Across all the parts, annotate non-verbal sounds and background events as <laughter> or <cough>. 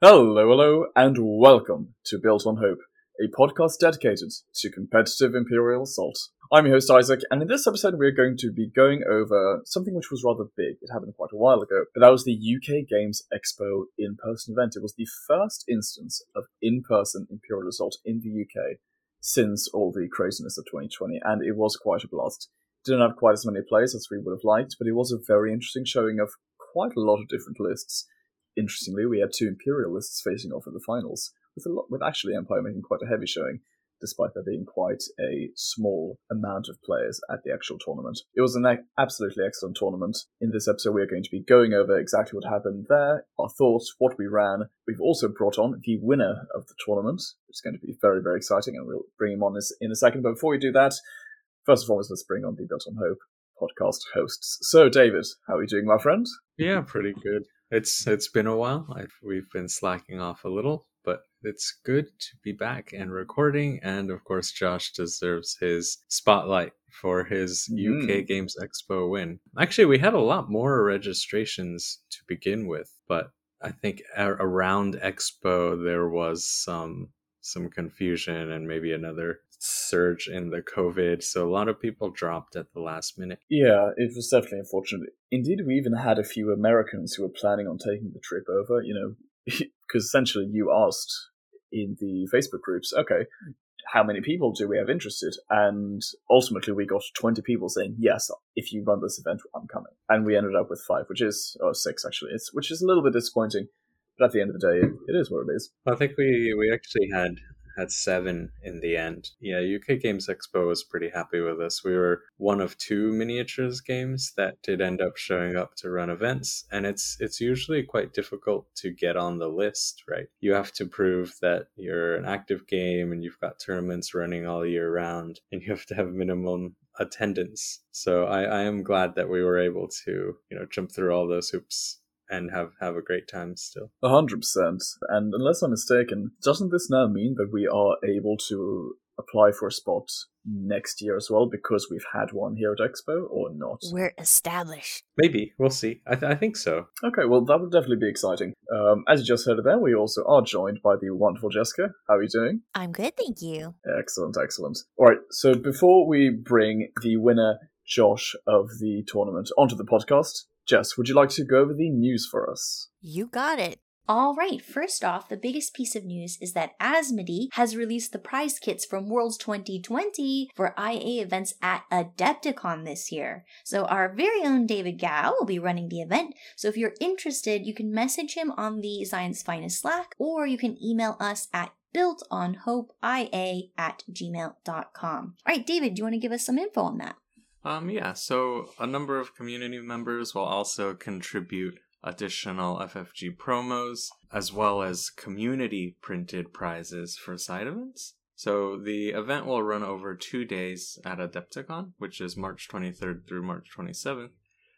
Hello, hello, and welcome to Built on Hope, a podcast dedicated to competitive Imperial Assault. I'm your host Isaac, and in this episode we're going to be going over something which was rather big. It happened quite a while ago, but that was the UK Games Expo in-person event. It was the first instance of in-person Imperial Assault in the UK since all the craziness of 2020, and it was quite a blast. Didn't have quite as many players as we would have liked, but it was a very interesting showing of quite a lot of different lists interestingly, we had two imperialists facing off in the finals, with a lot, with actually Empire making quite a heavy showing, despite there being quite a small amount of players at the actual tournament. It was an absolutely excellent tournament. In this episode, we are going to be going over exactly what happened there, our thoughts, what we ran. We've also brought on the winner of the tournament, which is going to be very, very exciting, and we'll bring him on in a second. But before we do that, first and foremost, let's bring on the Built on Hope podcast hosts. So, David, how are you doing, my friend? Yeah, pretty good. It's it's been a while. I've, we've been slacking off a little, but it's good to be back and recording. And of course, Josh deserves his spotlight for his mm. UK Games Expo win. Actually, we had a lot more registrations to begin with, but I think around Expo there was some some confusion and maybe another surge in the COVID. So a lot of people dropped at the last minute. Yeah, it was definitely unfortunate. Indeed, we even had a few Americans who were planning on taking the trip over, you know, <laughs> because essentially you asked in the Facebook groups, okay, how many people do we have interested? And ultimately, we got 20 people saying, yes, if you run this event, I'm coming. And we ended up with five, which is, or six actually, it's, which is a little bit disappointing. But at the end of the day, it is what it is. I think we, we actually had had seven in the end. Yeah, UK Games Expo was pretty happy with us. We were one of two miniatures games that did end up showing up to run events, and it's it's usually quite difficult to get on the list, right? You have to prove that you're an active game and you've got tournaments running all year round, and you have to have minimum attendance. So I, I am glad that we were able to, you know, jump through all those hoops and have have a great time still. A hundred percent. And unless I'm mistaken, doesn't this now mean that we are able to apply for a spot next year as well because we've had one here at Expo or not? We're established. Maybe we'll see. I, th- I think so. Okay, well that would definitely be exciting. Um, as you just heard there, we also are joined by the wonderful Jessica. How are you doing? I'm good, thank you. Excellent, excellent. All right, so before we bring the winner Josh of the tournament onto the podcast, Jess, would you like to go over the news for us? You got it. All right, first off, the biggest piece of news is that Asmodee has released the prize kits from Worlds 2020 for IA events at Adepticon this year. So, our very own David Gao will be running the event. So, if you're interested, you can message him on the Zion's Finest Slack or you can email us at builtonhopeia at gmail.com. All right, David, do you want to give us some info on that? Um, yeah, so a number of community members will also contribute additional FFG promos as well as community printed prizes for side events. So the event will run over two days at Adepticon, which is March 23rd through March 27th.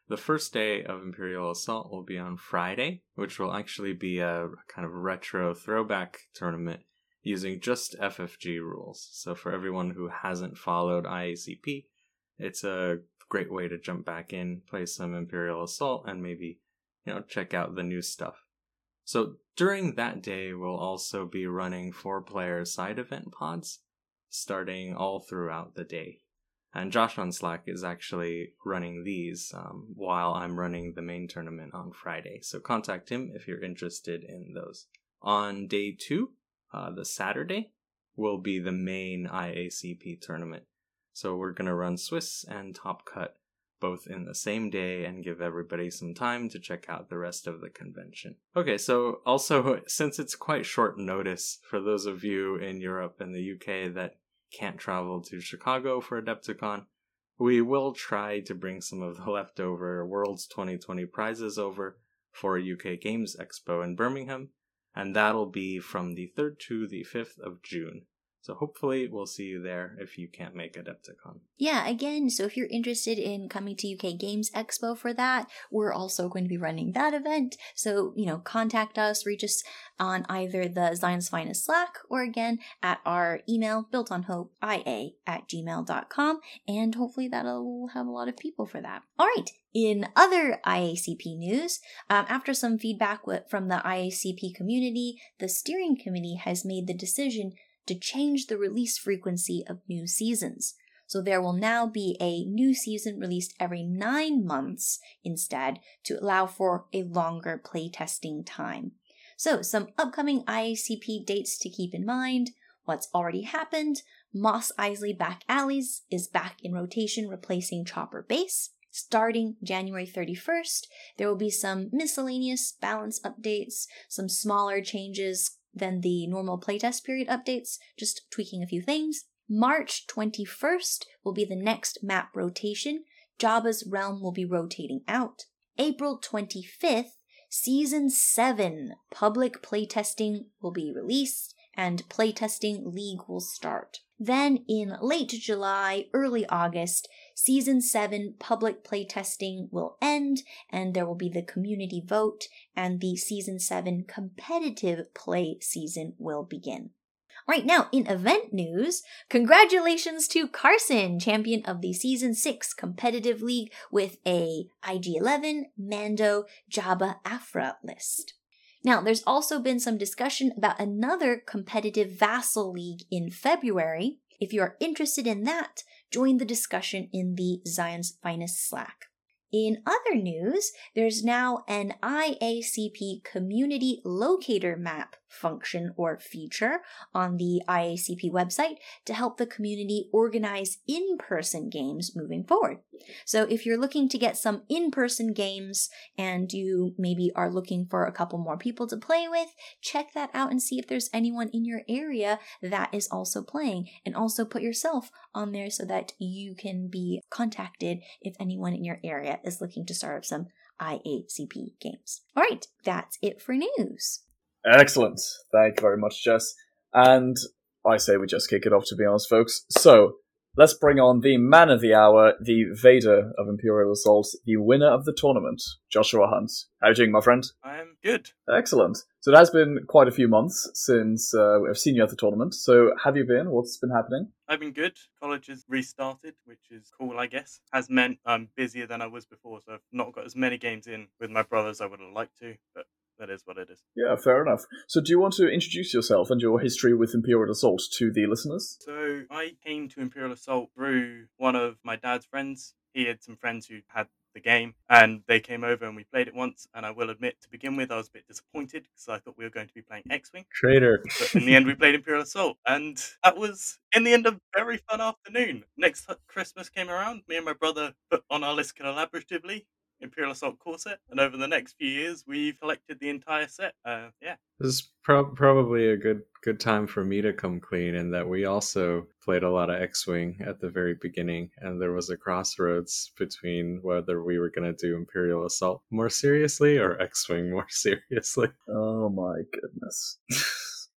The first day of Imperial Assault will be on Friday, which will actually be a kind of retro throwback tournament using just FFG rules. So for everyone who hasn't followed IACP, it's a great way to jump back in, play some Imperial Assault, and maybe, you know, check out the new stuff. So during that day, we'll also be running four player side event pods, starting all throughout the day. And Josh on Slack is actually running these um, while I'm running the main tournament on Friday. So contact him if you're interested in those. On day two, uh, the Saturday, will be the main IACP tournament. So we're going to run Swiss and Top Cut both in the same day and give everybody some time to check out the rest of the convention. Okay, so also, <laughs> since it's quite short notice for those of you in Europe and the UK that can't travel to Chicago for Adepticon, we will try to bring some of the leftover Worlds 2020 prizes over for UK Games Expo in Birmingham, and that'll be from the 3rd to the 5th of June. So hopefully we'll see you there if you can't make Adepticon. Yeah, again, so if you're interested in coming to UK Games Expo for that, we're also going to be running that event. So, you know, contact us, reach us on either the Zion's Finest Slack or again at our email, builtonhopeia at gmail.com, and hopefully that'll have a lot of people for that. All right, in other IACP news, um, after some feedback from the IACP community, the steering committee has made the decision to change the release frequency of new seasons. So there will now be a new season released every nine months instead to allow for a longer playtesting time. So, some upcoming IACP dates to keep in mind. What's already happened Mos Eisley Back Alleys is back in rotation, replacing Chopper Base. Starting January 31st, there will be some miscellaneous balance updates, some smaller changes than the normal playtest period updates, just tweaking a few things. March 21st will be the next map rotation. Jabba's Realm will be rotating out. April 25th, Season 7 public playtesting will be released and playtesting league will start. Then in late July, early August, Season 7 public playtesting will end, and there will be the community vote, and the Season 7 competitive play season will begin. Right now, in event news, congratulations to Carson, champion of the Season 6 competitive league with a IG11 Mando Jabba Aphra list. Now, there's also been some discussion about another competitive vassal league in February. If you are interested in that, join the discussion in the Zion's Finest Slack. In other news, there's now an IACP community locator map function or feature on the IACP website to help the community organize in person games moving forward. So, if you're looking to get some in person games and you maybe are looking for a couple more people to play with, check that out and see if there's anyone in your area that is also playing. And also put yourself on there so that you can be contacted if anyone in your area is looking to start up some IACP games. All right, that's it for news. Excellent. Thank you very much, Jess. And I say we just kick it off, to be honest, folks. So, let's bring on the man of the hour, the Vader of Imperial Assault, the winner of the tournament, Joshua Hunt. How are you doing, my friend? I am good. Excellent. So, it has been quite a few months since uh, I've seen you at the tournament. So, have you been? What's been happening? I've been good. College has restarted, which is cool, I guess. Has meant I'm busier than I was before, so I've not got as many games in with my brother as I would have liked to, but that is what it is. Yeah, fair enough. So, do you want to introduce yourself and your history with Imperial Assault to the listeners? So, I came to Imperial Assault through one of my dad's friends. He had some friends who had the game and they came over and we played it once and i will admit to begin with i was a bit disappointed because i thought we were going to be playing x-wing Traitor. but in the end we played imperial assault and that was in the end a very fun afternoon next christmas came around me and my brother put on our list collaboratively Imperial Assault core set, and over the next few years, we've collected the entire set. Uh, yeah, this is pro- probably a good good time for me to come clean and that we also played a lot of X-wing at the very beginning, and there was a crossroads between whether we were going to do Imperial Assault more seriously or X-wing more <laughs> seriously. Oh my goodness.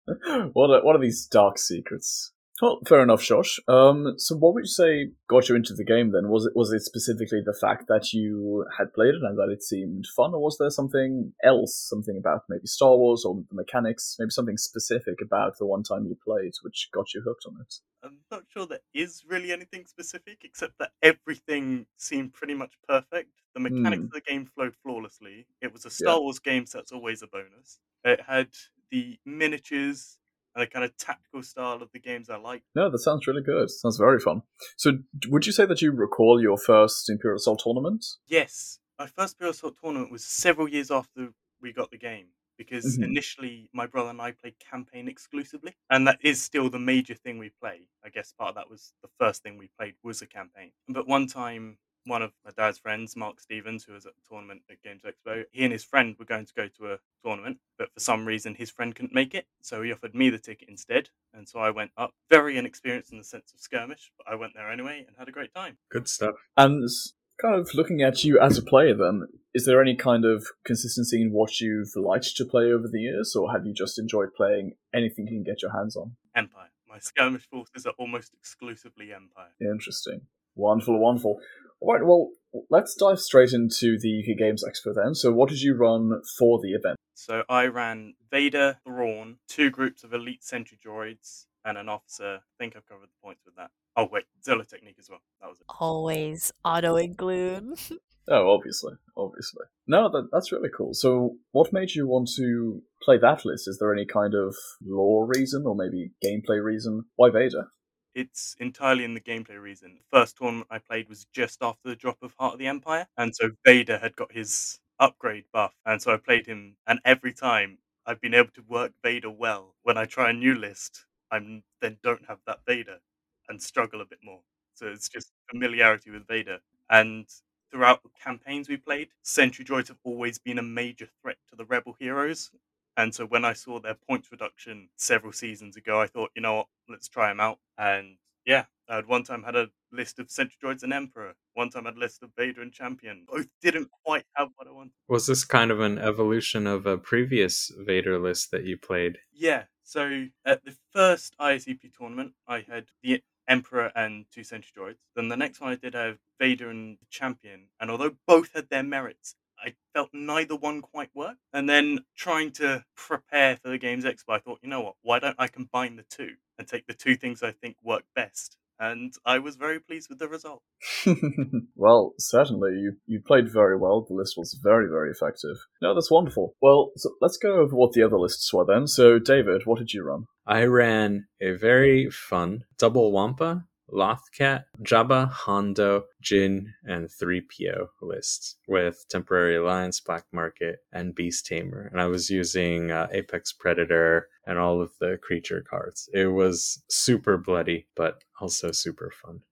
<laughs> what are, what are these dark secrets? Well, fair enough, Josh. Um, so what would you say got you into the game then? Was it was it specifically the fact that you had played it and that it seemed fun, or was there something else, something about maybe Star Wars or the mechanics, maybe something specific about the one time you played which got you hooked on it? I'm not sure there is really anything specific, except that everything seemed pretty much perfect. The mechanics Hmm. of the game flowed flawlessly. It was a Star Wars game, so that's always a bonus. It had the miniatures the kind of tactical style of the games I like. No, that sounds really good. Sounds very fun. So, would you say that you recall your first Imperial Assault tournament? Yes, my first Imperial Assault tournament was several years after we got the game because Mhm. initially my brother and I played campaign exclusively, and that is still the major thing we play. I guess part of that was the first thing we played was a campaign. But one time, one of my dad's friends, Mark Stevens, who was at the tournament at Games Expo, he and his friend were going to go to a tournament, but for some reason his friend couldn't make it, so he offered me the ticket instead. And so I went up, very inexperienced in the sense of skirmish, but I went there anyway and had a great time. Good stuff. And kind of looking at you as a player, then, is there any kind of consistency in what you've liked to play over the years, or have you just enjoyed playing anything you can get your hands on? Empire. My skirmish forces are almost exclusively Empire. Interesting. Wonderful, wonderful. All right, well, let's dive straight into the UK Games Expo then. So, what did you run for the event? So I ran Vader, Thrawn, two groups of elite sentry droids, and an officer. I think I've covered the points with that. Oh wait, Zillo technique as well. That was it. Always auto include. <laughs> Oh, obviously, obviously. No, that, that's really cool. So, what made you want to play that list? Is there any kind of lore reason or maybe gameplay reason? Why Vader? It's entirely in the gameplay reason. The first tournament I played was just after the drop of Heart of the Empire, and so Vader had got his upgrade buff, and so I played him. And every time I've been able to work Vader well. When I try a new list, I'm then don't have that Vader and struggle a bit more. So it's just familiarity with Vader. And throughout the campaigns we played, sentry droids have always been a major threat to the rebel heroes. And so when I saw their points reduction several seasons ago, I thought, you know what, let's try them out. And yeah, I had one time had a list of sentry droids and emperor. One time I had a list of Vader and champion. Both didn't quite have what I wanted. Was this kind of an evolution of a previous Vader list that you played? Yeah. So at the first IACP tournament, I had the Emperor and two Sentry Droids. Then the next one I did have Vader and the Champion. And although both had their merits, I felt neither one quite worked. And then trying to prepare for the Games Expo, I thought, you know what? Why don't I combine the two and take the two things I think work best? And I was very pleased with the result. <laughs> well, certainly you you played very well. The list was very very effective. No, that's wonderful. Well, so let's go over what the other lists were then. So, David, what did you run? I ran a very fun double Wampa, Lothcat, Jabba, Hondo, Jin, and 3PO list with Temporary Alliance, Black Market, and Beast Tamer. And I was using uh, Apex Predator and all of the creature cards. It was super bloody, but also super fun.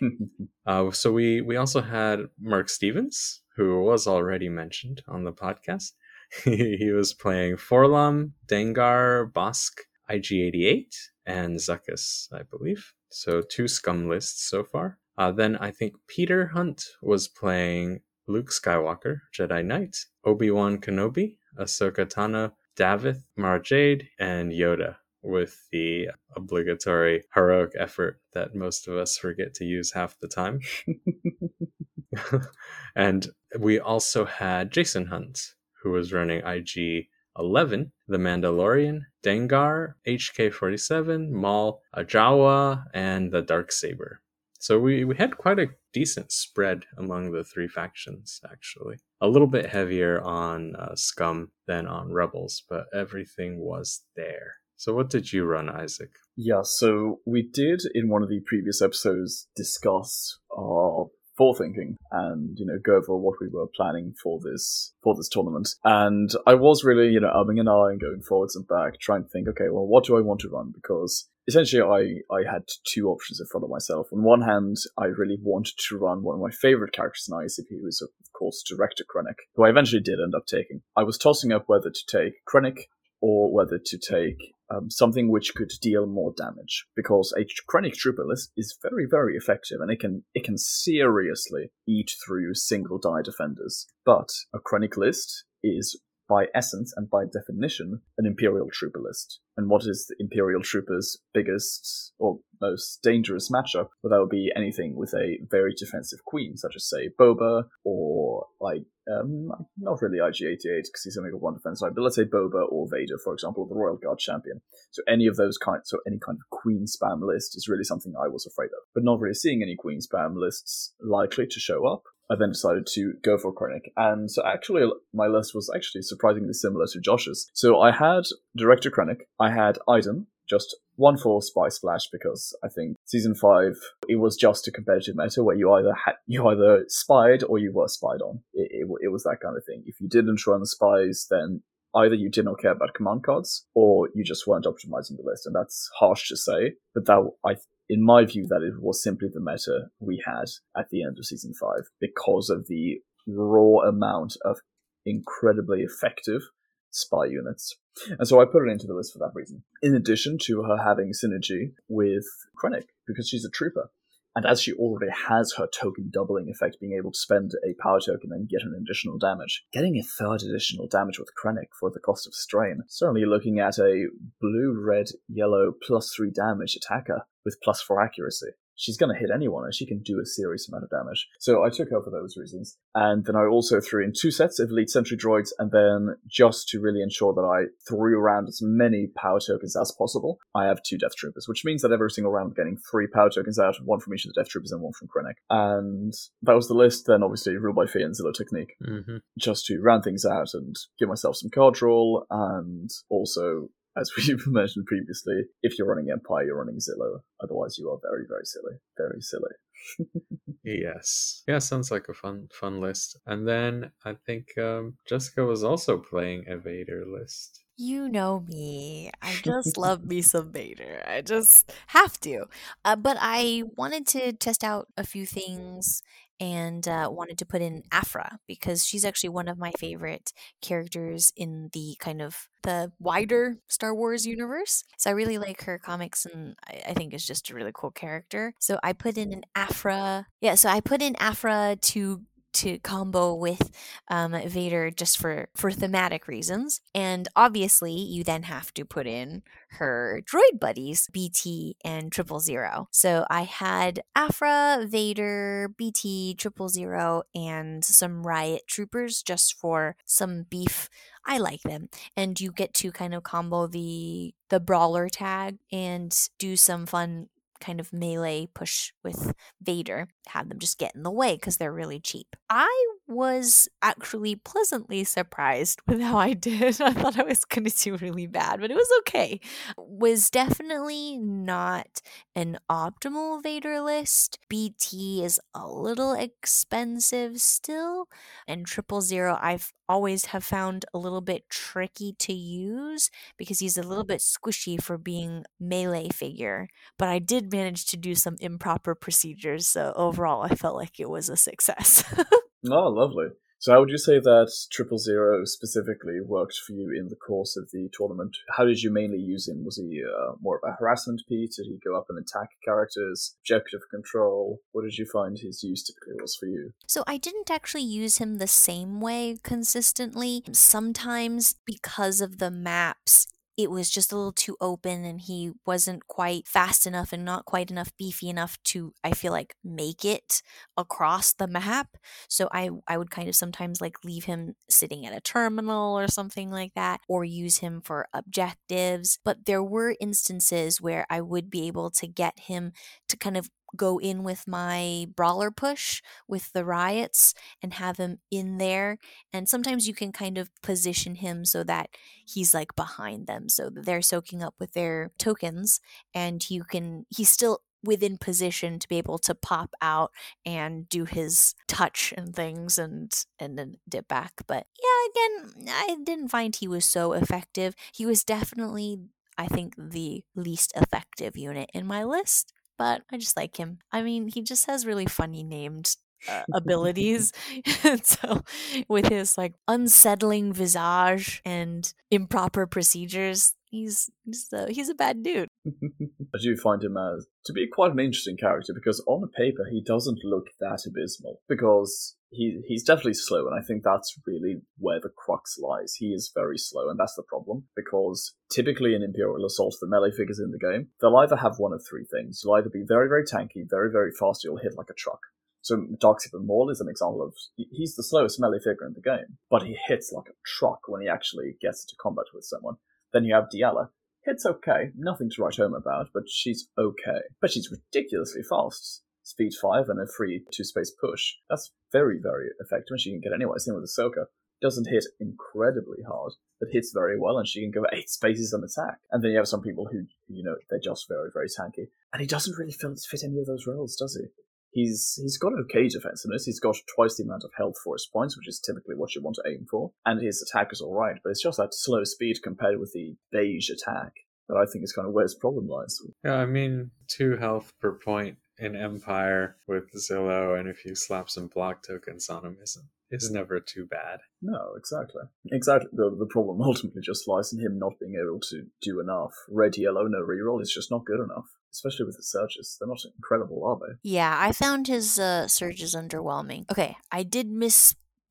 <laughs> uh, so we, we also had Mark Stevens, who was already mentioned on the podcast. <laughs> he was playing Forlom, Dengar, Bossk, IG88, and Zuckuss, I believe. So two scum lists so far. Uh, then I think Peter Hunt was playing Luke Skywalker, Jedi Knight, Obi Wan Kenobi, Ahsoka Tano, Davith, Mara Jade, and Yoda, with the obligatory heroic effort that most of us forget to use half the time. <laughs> <laughs> and we also had Jason Hunt, who was running IG 11, The Mandalorian, Dengar, HK 47, Maul, Ajawa, and the Dark Saber. So we, we had quite a decent spread among the three factions, actually. A little bit heavier on uh, Scum than on Rebels, but everything was there. So what did you run, Isaac? Yeah, so we did in one of the previous episodes discuss our forethinking and you know go over what we were planning for this for this tournament. And I was really you know umming and ahhing, going forwards and back, trying to think, okay, well, what do I want to run? Because essentially, I I had two options in front of myself. On one hand, I really wanted to run one of my favorite characters in IACP, who is of course Director Krennic, who I eventually did end up taking. I was tossing up whether to take Krennic or whether to take um, something which could deal more damage because a Krennic trooper list is very very effective and it can it can seriously eat through single die defenders. But a Krennic list is by essence and by definition an Imperial trooper list. And what is the Imperial trooper's biggest or most dangerous matchup? Well, that would be anything with a very defensive queen, such as say Boba or like um, not really IG88 because he's only got one defense side, but let's say Boba or Vader, for example, the Royal Guard champion. So any of those kind, so any kind of queen spam list is really something I was afraid of. But not really seeing any queen spam lists likely to show up, I then decided to go for Krennic. And so actually, my list was actually surprisingly similar to Josh's. So I had Director Krennic, I had Iden, just one for Spy Splash because I think season five it was just a competitive meta where you either had you either spied or you were spied on. It, it, it was that kind of thing. If you didn't run spies, then either you did not care about command cards or you just weren't optimizing the list, and that's harsh to say, but that I in my view, that it was simply the meta we had at the end of season five because of the raw amount of incredibly effective spy units. And so I put it into the list for that reason. In addition to her having synergy with Krennic, because she's a trooper. And as she already has her token doubling effect, being able to spend a power token and get an additional damage, getting a third additional damage with Krennic for the cost of strain, certainly looking at a blue, red, yellow plus three damage attacker with plus four accuracy she's going to hit anyone and she can do a serious amount of damage. So I took her for those reasons. And then I also threw in two sets of elite sentry droids and then just to really ensure that I threw around as many power tokens as possible, I have two death troopers, which means that every single round I'm getting three power tokens out, one from each of the death troopers and one from Krennic. And that was the list. Then obviously rule by fear and Zillo technique. Mm-hmm. Just to round things out and give myself some card draw and also as <laughs> we've mentioned previously, if you're running Empire, you're running Zillo. Otherwise, you are very, very silly. Very silly. <laughs> yes. Yeah, sounds like a fun fun list. And then I think um, Jessica was also playing a Vader list. You know me. I just <laughs> love me some Vader. I just have to. Uh, but I wanted to test out a few things and uh, wanted to put in Aphra because she's actually one of my favorite characters in the kind of the wider Star Wars universe. So I really like her comics, and I, I think is just a really cool character. So I put in an Aphra. Yeah, so I put in Aphra to to combo with um, Vader just for for thematic reasons, and obviously you then have to put in her droid buddies BT and Triple Zero. So I had Aphra, Vader, BT, Triple Zero, and some Riot troopers just for some beef. I like them, and you get to kind of combo the the brawler tag and do some fun kind of melee push with Vader, have them just get in the way because they're really cheap. I was actually pleasantly surprised with how I did. <laughs> I thought I was going to do really bad, but it was okay. Was definitely not an optimal Vader list. BT is a little expensive still, and Triple Zero I've always have found a little bit tricky to use because he's a little bit squishy for being melee figure. But I did manage to do some improper procedures, so overall I felt like it was a success. <laughs> oh, lovely. So, how would you say that Triple Zero specifically worked for you in the course of the tournament? How did you mainly use him? Was he uh, more of a harassment piece? Did he go up and attack characters? Objective control? What did you find his use typically was for you? So, I didn't actually use him the same way consistently. Sometimes, because of the maps, it was just a little too open and he wasn't quite fast enough and not quite enough beefy enough to I feel like make it across the map. So I I would kind of sometimes like leave him sitting at a terminal or something like that or use him for objectives, but there were instances where I would be able to get him to kind of go in with my brawler push with the riots and have him in there. And sometimes you can kind of position him so that he's like behind them so that they're soaking up with their tokens and you can he's still within position to be able to pop out and do his touch and things and and then dip back but yeah again i didn't find he was so effective he was definitely i think the least effective unit in my list but I just like him. I mean, he just has really funny named uh, <laughs> abilities. <laughs> so, with his like unsettling visage and improper procedures, he's he's a, he's a bad dude. <laughs> I do find him as to be quite an interesting character because on paper he doesn't look that abysmal because he he's definitely slow, and I think that's really where the crux lies. He is very slow, and that's the problem because typically in Imperial Assault, the melee figures in the game they'll either have one of three things. You'll either be very very tanky, very very fast, you'll hit like a truck. So Darksaber Maul is an example of he's the slowest melee figure in the game, but he hits like a truck when he actually gets into combat with someone. Then you have Diala. Hits okay, nothing to write home about, but she's okay. But she's ridiculously fast speed 5 and a free 2 space push. That's very, very effective, and she can get anywhere. Same with Ahsoka. Doesn't hit incredibly hard, but hits very well, and she can go 8 spaces on attack. And then you have some people who, you know, they're just very, very tanky. And he doesn't really fit any of those roles, does he? He's he's got okay defensiveness. He's got twice the amount of health for his points, which is typically what you want to aim for. And his attack is alright, but it's just that slow speed compared with the beige attack that I think is kind of where his problem lies. Yeah, I mean, two health per point in Empire with Zillo, and if you slap some block tokens on him, isn't is never too bad. No, exactly. Exactly. The, the problem <laughs> ultimately just lies in him not being able to do enough. Red, yellow, no reroll is just not good enough. especially with the surges. They're not incredible, are they? Yeah, I found his uh, surges underwhelming. Okay, I did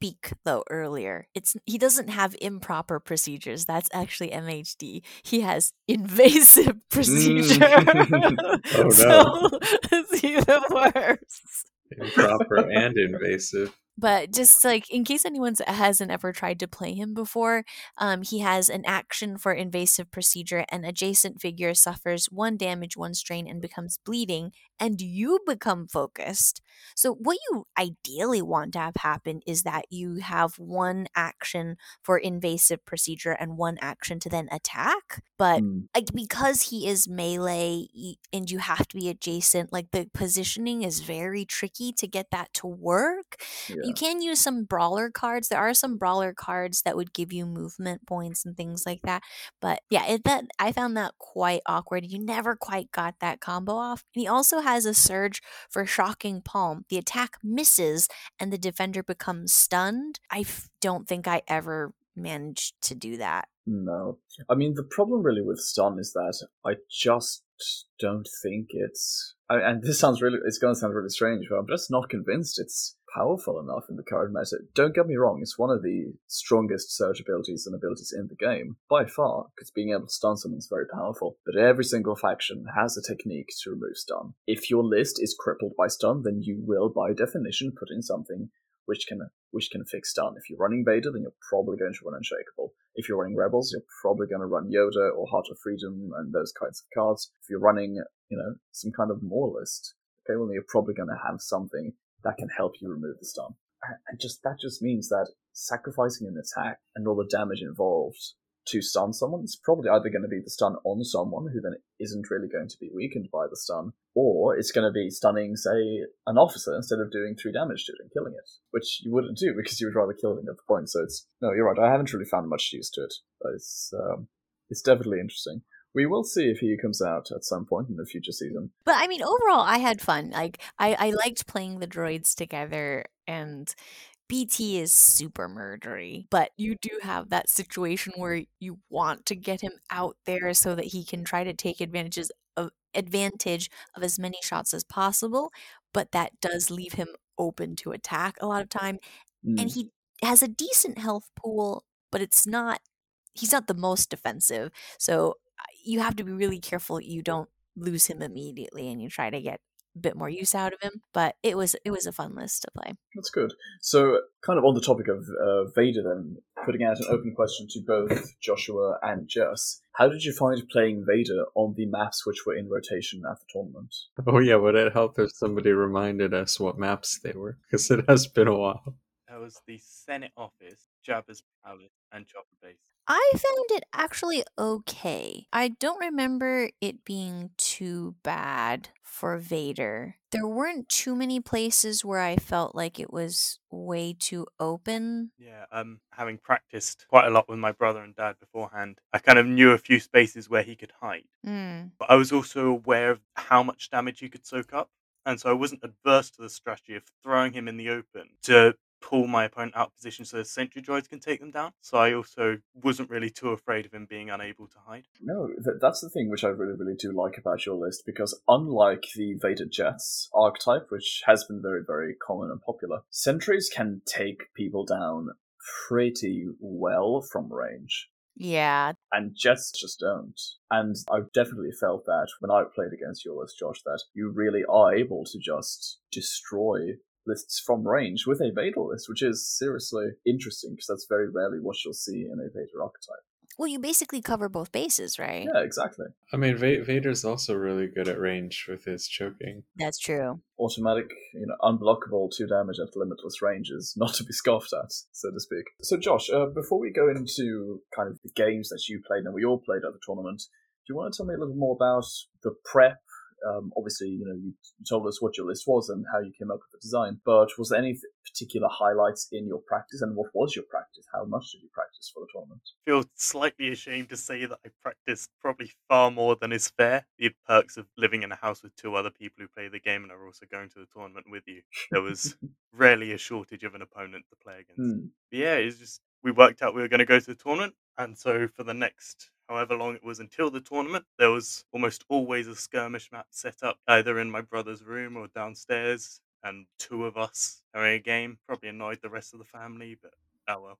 misspeak though earlier. It's he doesn't have improper procedures. That's actually MHD. He has <laughs> invasive mm. procedure. <laughs> Oh, <laughs> no. so it's even worse. Improper and invasive. But just like in case anyone hasn't ever tried to play him before, um, he has an action for invasive procedure. An adjacent figure suffers one damage, one strain, and becomes bleeding, and you become focused. So, what you ideally want to have happen is that you have one action for invasive procedure and one action to then attack. But Hmm. like because he is melee and you have to be adjacent, like the positioning is very tricky to get that to work. Yeah. You can use some brawler cards. There are some brawler cards that would give you movement points and things like that. But yeah, it, that I found that quite awkward. You never quite got that combo off. And he also has a surge for shocking palm. The attack misses and the defender becomes stunned. I f- don't think I ever managed to do that. No. I mean, the problem really with stun is that I just don't think it's. I, and this sounds really. It's going to sound really strange, but I'm just not convinced it's powerful enough in the current meta. Don't get me wrong, it's one of the strongest surge abilities and abilities in the game, by far, because being able to stun someone is very powerful. But every single faction has a technique to remove stun. If your list is crippled by stun, then you will, by definition, put in something which can which can fix stun. If you're running Vader, then you're probably going to run Unshakable. If you're running Rebels, you're probably going to run Yoda or Heart of Freedom and those kinds of cards. If you're running, you know, some kind of Moralist, okay, well, you're probably going to have something that can help you remove the stun. And just that just means that sacrificing an attack and all the damage involved to stun someone is probably either going to be the stun on someone who then isn't really going to be weakened by the stun, or it's going to be stunning, say, an officer instead of doing three damage to it and killing it, which you wouldn't do <laughs> because you would rather kill them at the point. So it's no, you're right. I haven't really found much use to it, but it's um, it's definitely interesting. We will see if he comes out at some point in the future season. But I mean, overall, I had fun. Like, I, I liked playing the droids together, and BT is super murdery. But you do have that situation where you want to get him out there so that he can try to take advantages of advantage of as many shots as possible. But that does leave him open to attack a lot of time, Mm. and he has a decent health pool, but it's not. He's not the most defensive, so you have to be really careful you don't lose him immediately and you try to get a bit more use out of him but it was it was a fun list to play That's good. So, kind of on the topic of uh, Vader, then, putting out an open question to both Joshua and Jess. How did you find playing Vader on the maps which were in rotation at the tournament? Oh yeah, would it help if somebody reminded us what maps they were? Because it has been a while. There was the Senate office, Jabba's palace, and Chopper base. I found it actually okay i don't remember it being too bad for vader there weren't too many places where i felt like it was way too open Yeah, um, having practiced quite a lot with my brother and dad beforehand, I kind of knew a few spaces where he could hide. mm. But I was also aware of how much damage he could soak up, and so I wasn't adverse to the strategy of throwing him in the open to pull my opponent out of position so the sentry droids can take them down. So I also wasn't really too afraid of him being unable to hide. No, th- that's the thing which I really, really do like about your list, because unlike the Vader Jets archetype, which has been very, very common and popular, sentries can take people down pretty well from range. yeah and Jets just don't. And I've definitely felt that when I played against your list, Josh, that you really are able to just destroy lists from range with a Vader list, which is seriously interesting because that's very rarely what you'll see in a Vader archetype. well you basically cover both bases right Yeah, exactly. I mean, Va- Vader's also really good at range with his choking. that's true Automatic, you know, unblockable two damage at limitless range is not to be scoffed at, so to speak. So, Josh, uh, before we go into kind of the games that you played and we all played at the tournament, do you want to tell me a little more about the prep? Um, obviously, you know, you told us what your list was and how you came up with the design, but was there any particular highlights in your practice and what was your practice? How much did you practice for the tournament? I feel slightly ashamed to say that I practiced probably far more than is fair. The perks of living in a house with two other people who play the game and are also going to the tournament with you. There was <laughs> rarely a shortage of an opponent to play against. Hmm. But yeah, it's just we worked out we were going to go to the tournament, and so for the next however long it was until the tournament, there was almost always a skirmish map set up either in my brother's room or downstairs, and two of us having a game. Probably annoyed the rest of the family, but oh <laughs> well.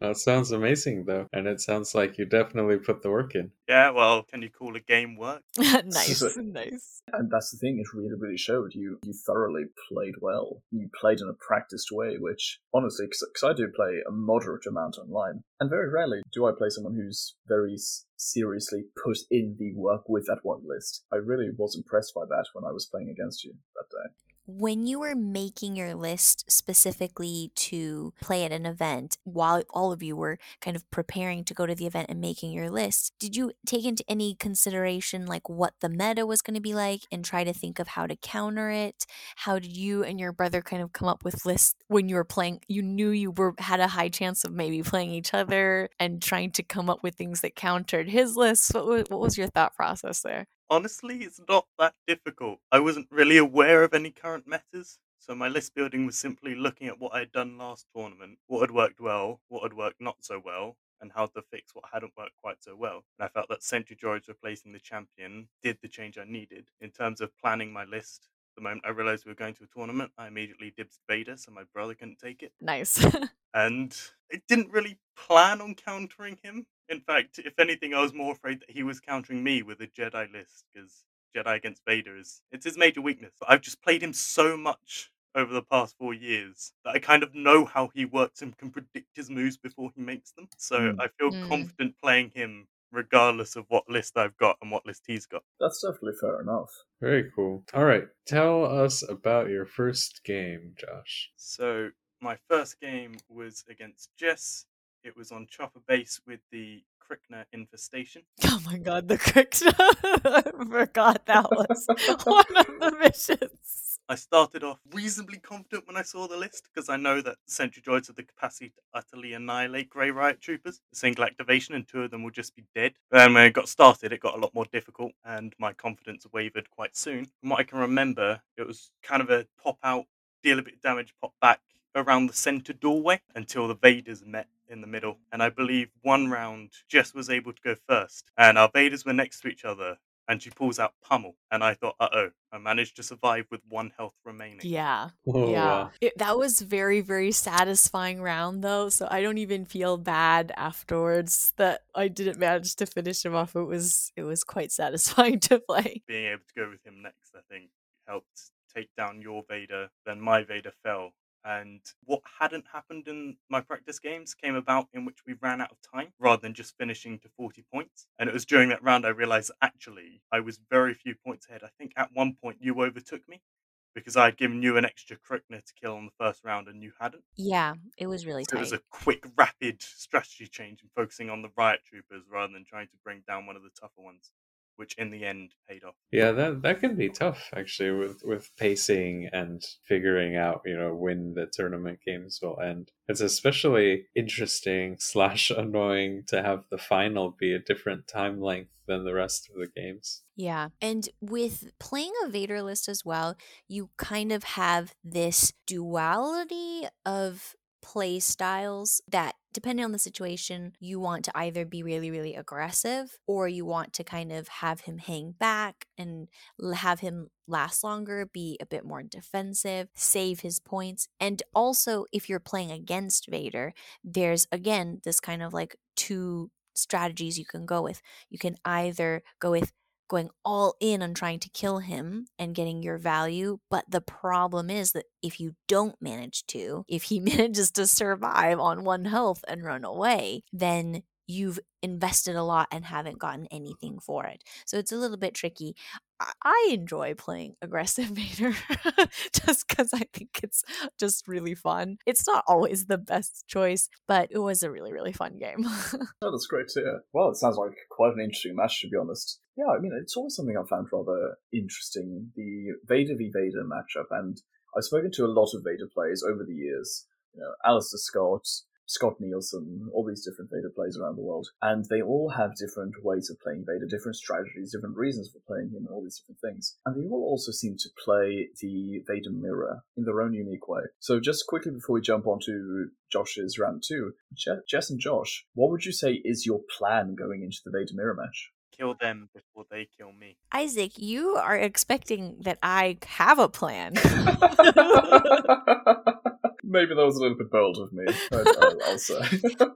that sounds amazing, though, and it sounds like you definitely put the work in. Yeah, well, can you call a game work? <laughs> nice, <laughs> nice. And that's the thing, it really, really showed. You you thoroughly played well. You played in a practiced way, which, honestly, because I do play a moderate amount online, and very rarely do I play someone who's very seriously put in the work with that one list. I really was impressed by that when I was playing against you that day. When you were making your list specifically to play at an event, while all of you were kind of preparing to go to the event and making your list, did you take into any consideration like what the meta was going to be like and try to think of how to counter it? How did you and your brother kind of come up with lists when you were playing? You knew you were had a high chance of maybe playing each other and trying to come up with things that countered his list. What was, what was your thought process there? Honestly, it's not that difficult. I wasn't really aware of any current metas, so my list building was simply looking at what I had done last tournament, what had worked well, what had worked not so well, and how to fix what hadn't worked quite so well. And I felt that Sentry Droids replacing the champion did the change I needed. In terms of planning my list, the moment I realized we were going to a tournament, I immediately dibs Vader so my brother couldn't take it. Nice. <laughs> And I didn't really plan on countering him. In fact, if anything, I was more afraid that he was countering me with a Jedi list because Jedi against Vader is it's his major weakness. I've just played him so much over the past four years that I kind of know how he works and can predict his moves before he makes them. So Mm. I feel Mm. confident playing him regardless of what list I've got and what list he's got. That's definitely fair enough. Very cool. All right, tell us about your first game, Josh. So my first game was against Jess. It was on Chopper Base with the Krykna infestation. <laughs> Oh my god, the cricks. <laughs> I forgot that was <laughs> one of the missions. I started off reasonably confident when I saw the list because I know that Sentry Droids have the capacity to utterly annihilate Grey Riot Troopers. A single activation and two of them will just be dead. And when it got started, it got a lot more difficult and my confidence wavered quite soon. From what I can remember, it was kind of a pop out, deal a bit of damage, pop back around the center doorway until the Vaders met in the middle. And I believe one round Jess was able to go first. And our Vaders were next to each other and she pulls out pummel. And I thought, uh oh, I managed to survive with one health remaining. Yeah. Oh, yeah. It, that was very, very satisfying round though. So I don't even feel bad afterwards that I didn't manage to finish him off. It was it was quite <laughs> satisfying to play. Being able to go with him next, I think, helped take down your Vader. Then my Vader fell. And what hadn't happened in my practice games came about in which we ran out of time rather than just finishing to 40 points. And it was during that round I realized actually I was very few points ahead. I think at one point you overtook me because I had given you an extra Krykna to kill on the first round and you hadn't. Yeah, it was really So it was a quick, rapid strategy change and focusing on the riot troopers rather than trying to bring down one of the tougher ones, which in the end paid off. Yeah, that that can be tough actually with with pacing and figuring out you know when the tournament games will end. It's especially interesting <laughs> slash annoying to have the final be a different time length than the rest of the games. Yeah. And with playing a Vader list as well, you kind of have this duality of play styles that depending on the situation you want to either be really really aggressive or you want to kind of have him hang back and have him last longer be a bit more defensive save his points. And also if you're playing against Vader there's again this kind of like two strategies you can go with. You can either go with going all in on trying to kill him and getting your value. But the problem is that if you don't manage to, if he <laughs> manages to survive on one health and run away, then you've invested a lot and haven't gotten anything for it. So it's a little bit tricky. I- enjoy playing aggressive Vader <laughs> just because I think it's just really fun. It's not always the best choice, but it was a really, really fun game. <laughs> Oh, that's great to hear. Well, it sounds like quite an interesting match, to be honest. Yeah, I mean, it's always something I found rather interesting the Vader v Vader matchup, and I've spoken to a lot of Vader players over the years. You know, Alistair Scott, Scott Nielsen, all these different Vader plays around the world, and they all have different ways of playing Vader, different strategies, different reasons for playing him, and all these different things. And they all also seem to play the Vader mirror in their own unique way. So just quickly before we jump onto Josh's round two, Jess and Josh, what would you say is your plan going into the Vader mirror match? Kill them before they kill me. Isaac, you are expecting that I have a plan. <laughs> <laughs> <laughs> Maybe that was a little bit bold of me. <laughs> I'll, I'll say.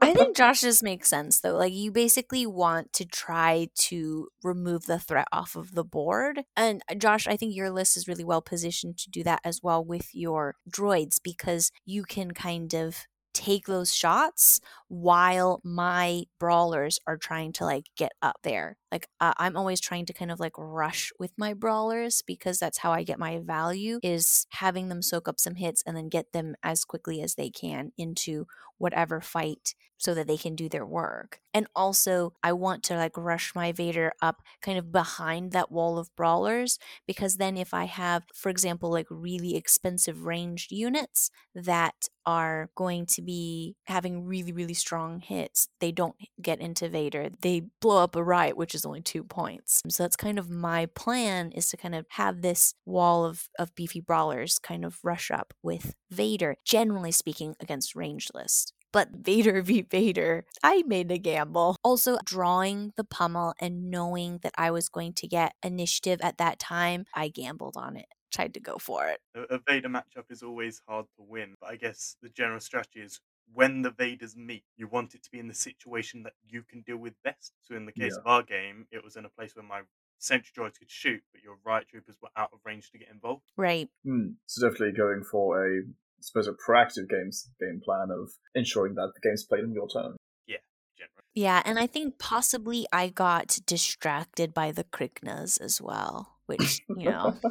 I think <laughs> Josh's makes sense though. Like you basically want to try to remove the threat off of the board. And uh, Josh, I think your list is really well positioned to do that as well with your droids because you can kind of take those shots while my brawlers are trying to like get up there. Like uh, I'm always trying to kind of like rush with my brawlers because that's how I get my value is having them soak up some hits and then get them as quickly as they can into whatever fight so that they can do their work. And also, I want to like rush my Vader up kind of behind that wall of brawlers because then if I have, for example, like really expensive ranged units that are going to be having really, really strong hits, they don't get into Vader. They blow up a riot, which is only two points. So that's kind of my plan is to kind of have this wall of, of beefy brawlers kind of rush up with Vader, generally speaking, against ranged lists but Vader v Vader, I made a gamble. Also, drawing the pummel and knowing that I was going to get initiative at that time, I gambled on it. Tried to go for it. A, a Vader matchup is always hard to win, but I guess the general strategy is when the Vaders meet, you want it to be in the situation that you can deal with best. So in the case Yeah. of our game, it was in a place where my sentry droids could shoot, but your riot troopers were out of range to get involved. Right. Hmm. So definitely going for a, I suppose, a proactive games game plan of ensuring that the game's played on your turn. Yeah, generally. Yeah, and I think possibly I got distracted by the Kryknas as well, which, you know. <laughs>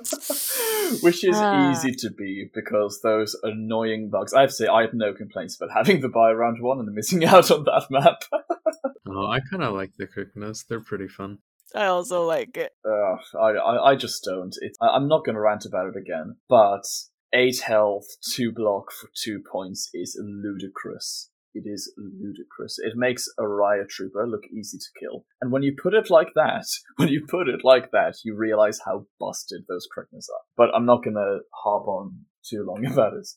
Which is Ah. easy to be because those annoying bugs. I have to say, I have no complaints about <laughs> having the buy round one and missing <laughs> out on that map. Oh, I kind of like the Kryknas. They're pretty fun. I also like it. Ugh, I, I, I just don't. It, I, I'm not going to rant about it again, but 8 health, 2 block for 2 points is ludicrous. It is ludicrous. It makes a riot trooper look easy to kill. And when you put it like that, <laughs> when you put it like that, you realize how busted those Kryknas are. But I'm not going to harp on too long <laughs> about it.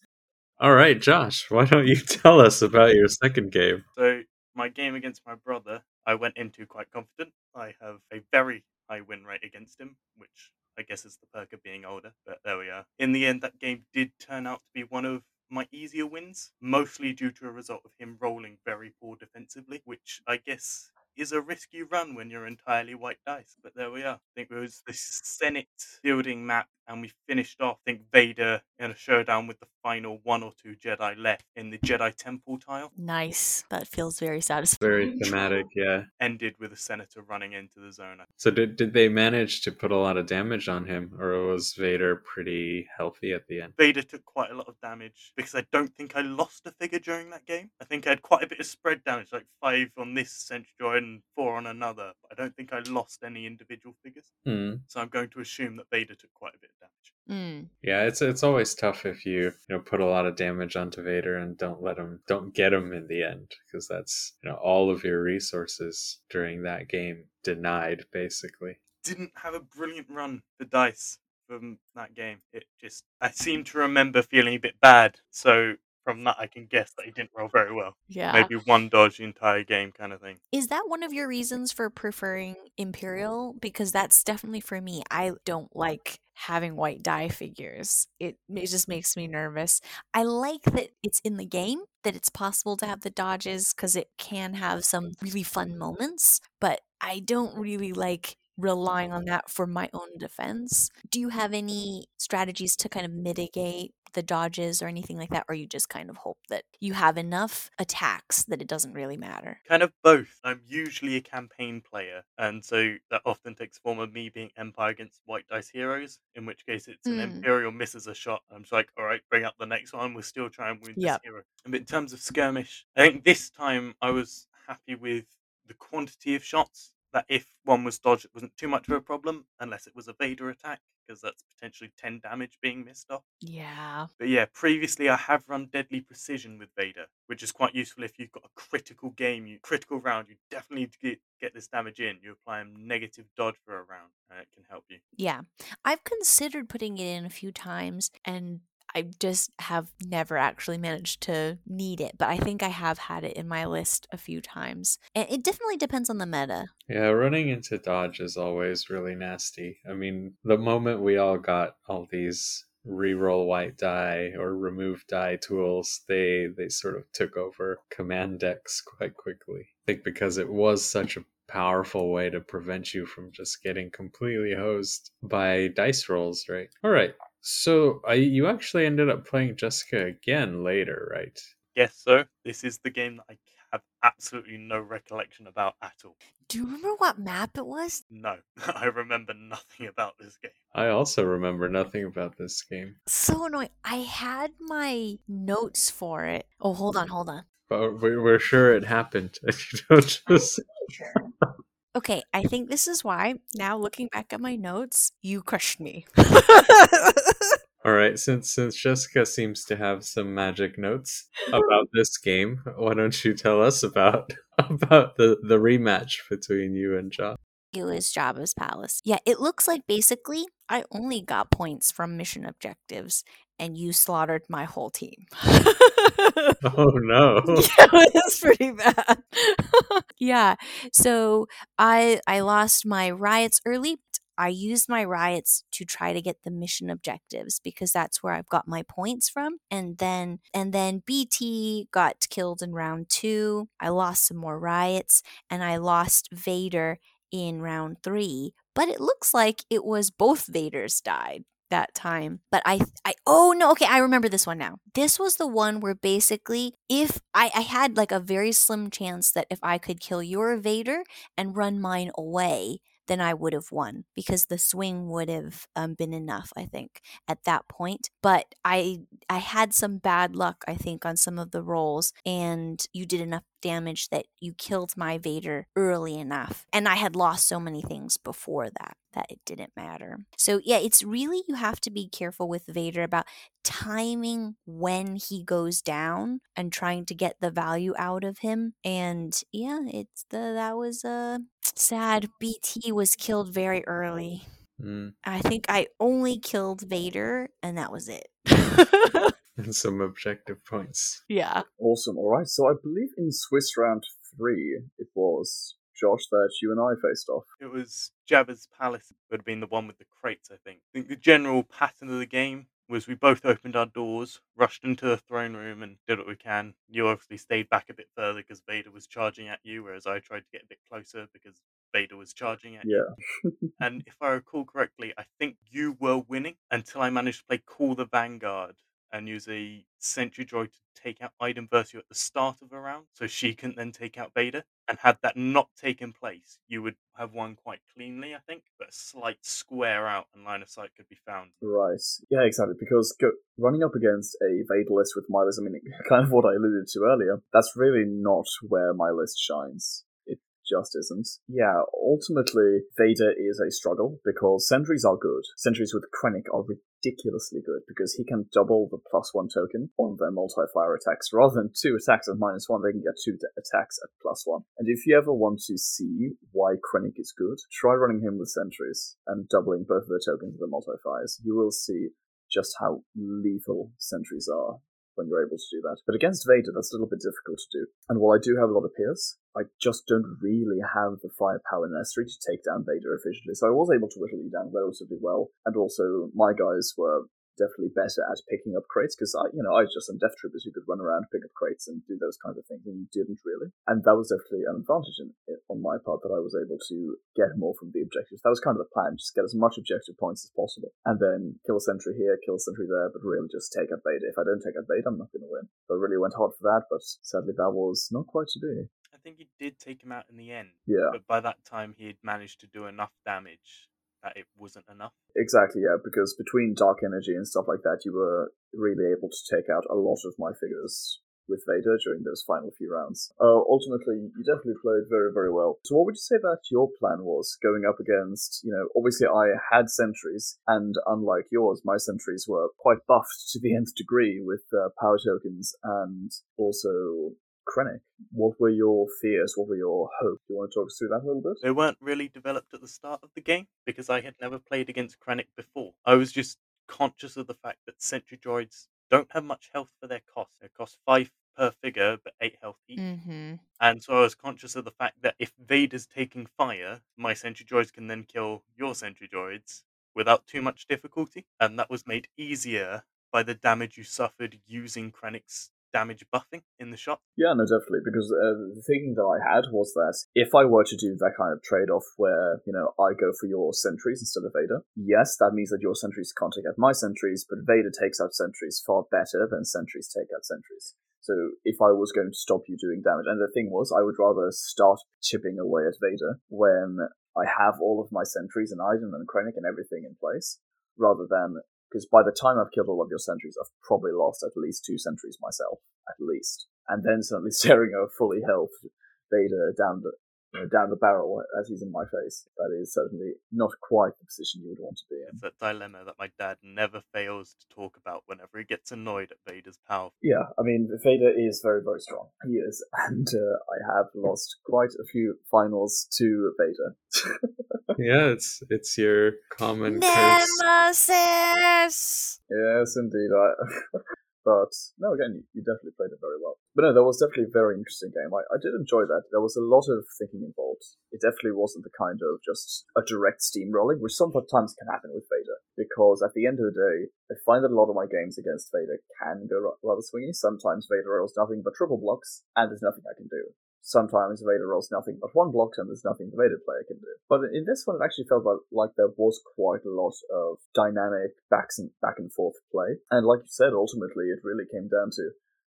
All right, Josh, why don't you <laughs> tell us about your second game? So my game against my brother, I went into quite confident. I have a very high win rate against him, which I guess it's the perk of being older. But there we are. In the end, that game did turn out to be one of my easier wins, mostly due to a result of him rolling very poor defensively, which I guess is a risk you run when you're entirely white dice. But there we are. I think it was the Senate building map, and we finished off, I think, Vader in a showdown with the final one or two Jedi left in the Jedi Temple tile. Nice. That feels very satisfying. Very thematic, yeah. Ended with a senator running into the zone. So did did they manage to put a lot of damage on him, or was Vader pretty healthy at the end? Vader took quite a lot of damage because I don't think I lost a figure during that game. I think I had quite a bit of spread damage, like five on this sentry droid and four on another. I don't think I lost any individual figures. Hmm. So I'm going to assume that Vader took quite a bit of damage. Mm. Yeah, it's it's always tough if you you know put a lot of damage onto Vader and don't let him don't get him in the end because that's you know all of your resources during that game denied basically. Didn't have a brilliant run for dice from that game. It just I seem to remember feeling a bit bad. So from that I can guess that he didn't roll very well. Yeah. Maybe one dodge the entire game kind of thing. Is that one of your reasons for preferring Imperial? Because that's definitely for me. I don't like having white die figures. It, it just makes me nervous. I like that it's in the game, that it's possible to have the dodges because it can have some really fun moments, but I don't really like relying on that for my own defense. Do you have any strategies to kind of mitigate the dodges or anything like that, or you just kind of hope that you have enough attacks that it doesn't really matter? Kind of both. I'm usually a campaign player, and so that often takes form of me being Empire against White Dice Heroes, in which case it's an Hmm. Imperial misses a shot. I'm just like, all right, bring up the next one. We'll still try and win Yep. this hero. But in terms of skirmish, I think this time I was happy with the quantity of shots that if one was dodged, it wasn't too much of a problem unless it was a Vader attack, because that's potentially 10 damage being missed off. Yeah. But yeah, previously I have run Deadly Precision with Vader, which is quite useful if you've got a critical game, you critical round, you definitely need to get, get this damage in. You apply a negative dodge for a round, and it can help you. Yeah. I've considered putting it in a few times and I just have never actually managed to need it, but I think I have had it in my list a few times. It definitely depends on the meta. Yeah, running into dodge is always really nasty. I mean, the moment we all got all these reroll white die or remove die tools, they they sort of took over command decks quite quickly. I think because it was such a powerful way to prevent you from just getting completely hosed by dice rolls, right? All right. So I, you actually ended up playing Jessica again later, right? Yes, sir. This is the game that I have absolutely no recollection about at all. Do you remember what map it was? No, <laughs> I remember nothing about this game. I also remember nothing about this game. So annoying. I had my notes for it. Oh, hold on, hold on. But we- we're sure it happened. <laughs> You don't just Sure. Okay, I think this is why, now looking back at my notes, you crushed me. <laughs> All right, since since Jessica seems to have some magic notes <laughs> about this game, why don't you tell us about <laughs> about the the rematch between you and Josh? it was Jabba's palace. Yeah, it looks like basically I only got points from mission objectives and you slaughtered my whole team. Oh no! yeah, it was pretty bad. Yeah. So I I lost my riots early. I used my riots to try to get the mission objectives because that's where I've got my points from. And then and then BT got killed in round 2. I lost some more riots and I lost Vader in round 3. But it looks like it was both Vaders died that time. But I I oh no, okay, I remember this one now. This was the one where basically if I, I had like a very slim chance that if I could kill your Vader and run mine away, then I would have won because the swing would have um, been enough, I think, at that point. But I I had some bad luck, I think, on some of the rolls, and you did enough damage that you killed my Vader early enough. And I had lost so many things before that that it didn't matter. So yeah, it's really you have to be careful with Vader about timing when he goes down and trying to get the value out of him. And yeah, it's the that was uh sad. BT was killed very early. Mm, I think I only killed Vader and that was it. <laughs> <laughs> and some objective points. yeah. Awesome. All right. So I believe in Swiss round three, it was Josh that you and I faced off. It was Jabba's palace would have been the one with the crates, I think. I think the general pattern of the game was we both opened our doors, rushed into the throne room, and did what we can. You obviously stayed back a bit further because Vader was charging at you, whereas I tried to get a bit closer because Vader was charging at you. Yeah. <laughs> And if I recall correctly, I think you were winning until I managed to play Call the Vanguard and use a sentry droid to take out Iden Versio at the start of a round, so she can then take out Vader. And had that not taken place, you would have won quite cleanly, I think. But a slight square out and line of sight could be found. Right. Yeah, exactly. Because go, running up against a Vader list with my list, I mean, <laughs> kind of what I alluded to earlier, that's really not where my list shines. Just isn't. Yeah, ultimately, Vader is a struggle because sentries are good. Sentries with Krennic are ridiculously good because he can double the plus one token on their multiplier attacks. Rather than two attacks at minus one, they can get two attacks at plus one. And if you ever want to see why Krennic is good, try running him with sentries and doubling both of the tokens of the multipliers. You will see just how lethal sentries are when you're able to do that. But against Vader, that's a little bit difficult to do. And while I do have a lot of Pierce, I just don't really have the firepower necessary to take down Vader efficiently. So I was able to whittle you down relatively well. And also, my guys were definitely better at picking up crates because I, you know, I was just some death troopers who could run around, pick up crates, and do those kinds of things, and you didn't really. And that was definitely an advantage in, on my part that I was able to get more from the objectives. That was kind of the plan, just get as much objective points as possible, and then kill a sentry here, kill a sentry there, but really just take out Vader. If I don't take out Vader, I'm not going to win. So I really went hard for that, but sadly that was not quite to be. I think he did take him out in the end, Yeah. but by that time he had managed to do enough damage that it wasn't enough. Exactly, yeah, because between dark energy and stuff like that, you were really able to take out a lot of my figures with Vader during those final few rounds. Uh, ultimately, you definitely played very, very well. So, what would you say that your plan was going up against? You know, obviously, I had sentries, and unlike yours, my sentries were quite buffed to the nth degree with uh, power tokens and also Krennic. What were your fears? What were your hopes? Do you want to talk us through that a little bit? They weren't really developed at the start of the game because I had never played against Krennic before. I was just conscious of the fact that sentry droids don't have much health for their cost. They cost five per figure, but eight health each. Mm-hmm. And so I was conscious of the fact that if Vader's taking fire, my sentry droids can then kill your sentry droids without too much difficulty. And that was made easier by the damage you suffered using Krennic's damage buffing in the shot. Yeah, no, definitely. Because uh, the thinking that I had was that if I were to do that kind of trade off where, you know, I go for your sentries instead of Vader, yes, that means that your sentries can't take out my sentries, but Vader takes out sentries far better than sentries take out sentries. So if I was going to stop you doing damage, and the thing was, I would rather start chipping away at Vader when I have all of my sentries and Iden and Krennic and everything in place, rather than because by the time I've killed all of your sentries, I've probably lost at least two sentries myself, at least, and then suddenly <laughs> staring a fully health Vader down the down the barrel as he's in my face. That is certainly not quite the position you would want to be in. It's that dilemma that my dad never fails to talk about whenever he gets annoyed at Vader's power. Yeah, I mean, Vader is very, very strong. He is, <laughs> and uh, I have lost quite a few finals to Vader. <laughs> yeah, it's it's your common curse. Nemesis. yes, indeed. I, <laughs> but no, again, you, you definitely played it very well. But no, that was definitely a very interesting game. I, I did enjoy that. There was a lot of thinking involved. It definitely wasn't the kind of just a direct steamrolling, which sometimes can happen with Vader. Because at the end of the day, I find that a lot of my games against Vader can go rather swingy. Sometimes Vader rolls nothing but triple blocks, and there's nothing I can do. Sometimes Vader rolls nothing but one block, and there's nothing the Vader player can do. But in this one, it actually felt like, there was quite a lot of dynamic backs and back and forth play. And like you said, ultimately, it really came down to,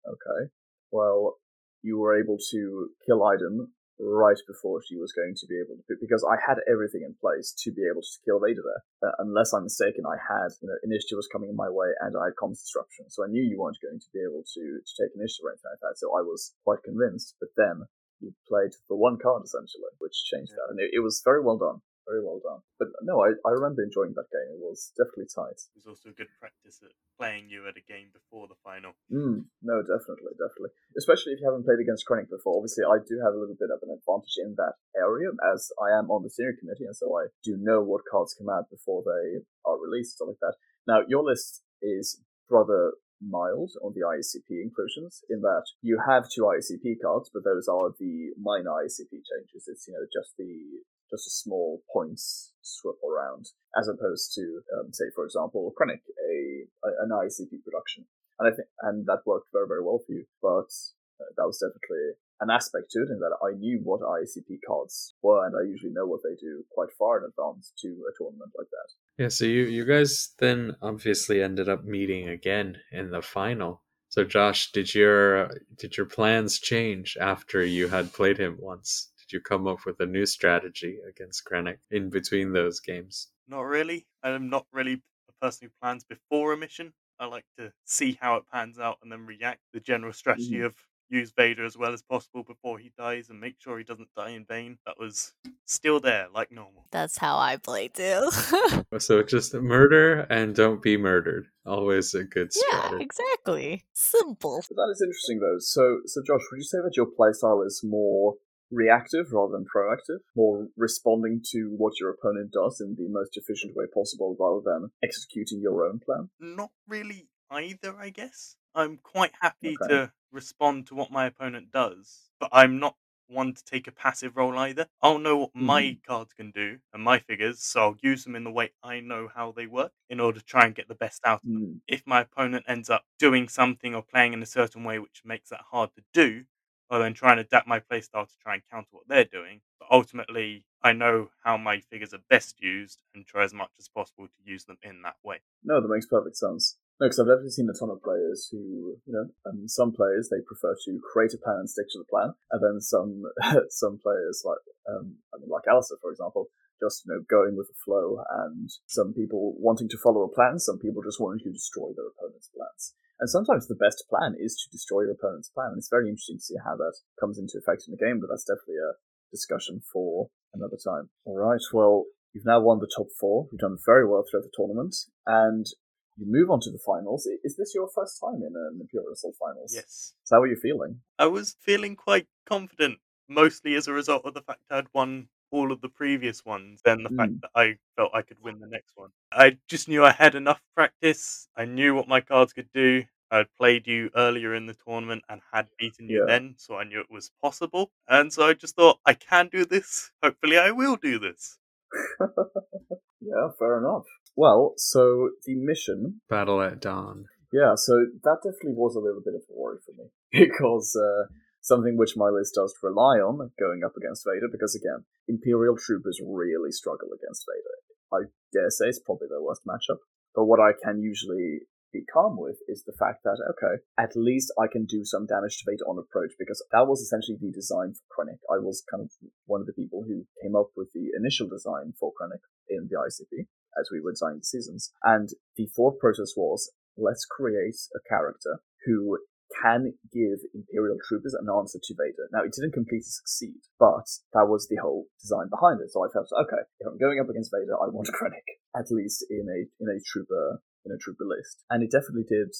okay, well, you were able to kill Iden right before she was going to be able to, because I had everything in place to be able to kill Vader there. Uh, unless I'm mistaken, I had, you know, initiative was coming in my way and I had comms disruption. So I knew you weren't going to be able to, to take initiative or anything like that. So I was quite convinced. But then you played the one card essentially, which changed that. And it, it was very well done. Very well done. But no, I, I remember enjoying that game. It was definitely tight. It was also good practice at playing you at a game before the final. Mm, no, definitely, definitely. Especially if you haven't played against Krennic before. Obviously, I do have a little bit of an advantage in that area, as I am on the steering committee, and so I do know what cards come out before they are released, stuff like that. Now, your list is rather mild on the ICP inclusions in that you have two ICP cards, but those are the minor ICP changes. It's, you know, just the just a small points swap around, as opposed to, um, say, for example, Krennic, a, a an ICP production, and I think and that worked very very well for you. But uh, that was definitely an aspect to it in that I knew what ICP cards were, and I usually know what they do quite far in advance to a tournament like that. Yeah, so you you guys then obviously ended up meeting again in the final. So Josh, did your did your plans change after you had played him once? Did you come up with a new strategy against Krennic in between those games? Not really. I'm not really a person who plans before a mission. I like to see how it pans out and then react. The general strategy Mhm. of use Vader as well as possible before he dies and make sure he doesn't die in vain. That was still there, like normal. That's how I play too. <laughs> So just murder and don't be murdered. Always a good yeah, strategy. exactly. Simple. But that is interesting though. So, so Josh, would you say that your playstyle is more reactive rather than proactive, more responding to what your opponent does in the most efficient way possible rather than executing your own plan? Not really either, I guess. I'm quite happy Okay. to respond to what my opponent does, but I'm not one to take a passive role either. I'll know what my cards can do and my figures, so I'll use them in the way I know how they work in order to try and get the best out of them. Hmm. If my opponent ends up doing something or playing in a certain way which makes that hard to do, I'll then try and adapt my playstyle to try and counter what they're doing. But ultimately, I know how my figures are best used and try as much as possible to use them in that way. No, that makes perfect sense. No, because I've definitely seen a ton of players who, you know, um, some players they prefer to create a plan and stick to the plan, and then some <laughs> some players like, um, I mean, like Alistair, for example, just you know going with the flow, and some people wanting to follow a plan, some people just wanting to destroy their opponent's plans. And sometimes the best plan is to destroy your opponent's plan. And it's very interesting to see how that comes into effect in the game, but that's definitely a discussion for another time. All right, well, you've now won the top four. You've done very well throughout the tournament, and you move on to the finals. Is this your first time in an Imperial Assault finals? Yes. So how are you feeling? I was feeling quite confident, mostly as a result of the fact I'd won all of the previous ones than the fact Mm. that I felt I could win the next one. I just knew I had enough practice. I knew what my cards could do. I'd played you earlier in the tournament and had beaten you Yeah. then, so I knew it was possible. And so I just thought, I can do this. Hopefully, I will do this. <laughs> Yeah, fair enough. Well, so the mission Battle at dawn. Yeah, so that definitely was a little bit of a worry for me <laughs> because uh, something which my list does rely on going up against Vader. Because again, Imperial troopers really struggle against Vader. I dare say it's probably their worst matchup. But what I can usually be calm with is the fact that okay, at least I can do some damage to Vader on approach because that was essentially the design for Krennic. I was kind of one of the people who came up with the initial design for Krennic in the ICP as we were designing the seasons, and the thought process was let's create a character who can give Imperial troopers an answer to Vader. Now, it didn't completely succeed, but that was the whole design behind it. So I felt, okay, if I'm going up against Vader, I want a Krennic, at least in a in a trooper in a trooper list, and it definitely did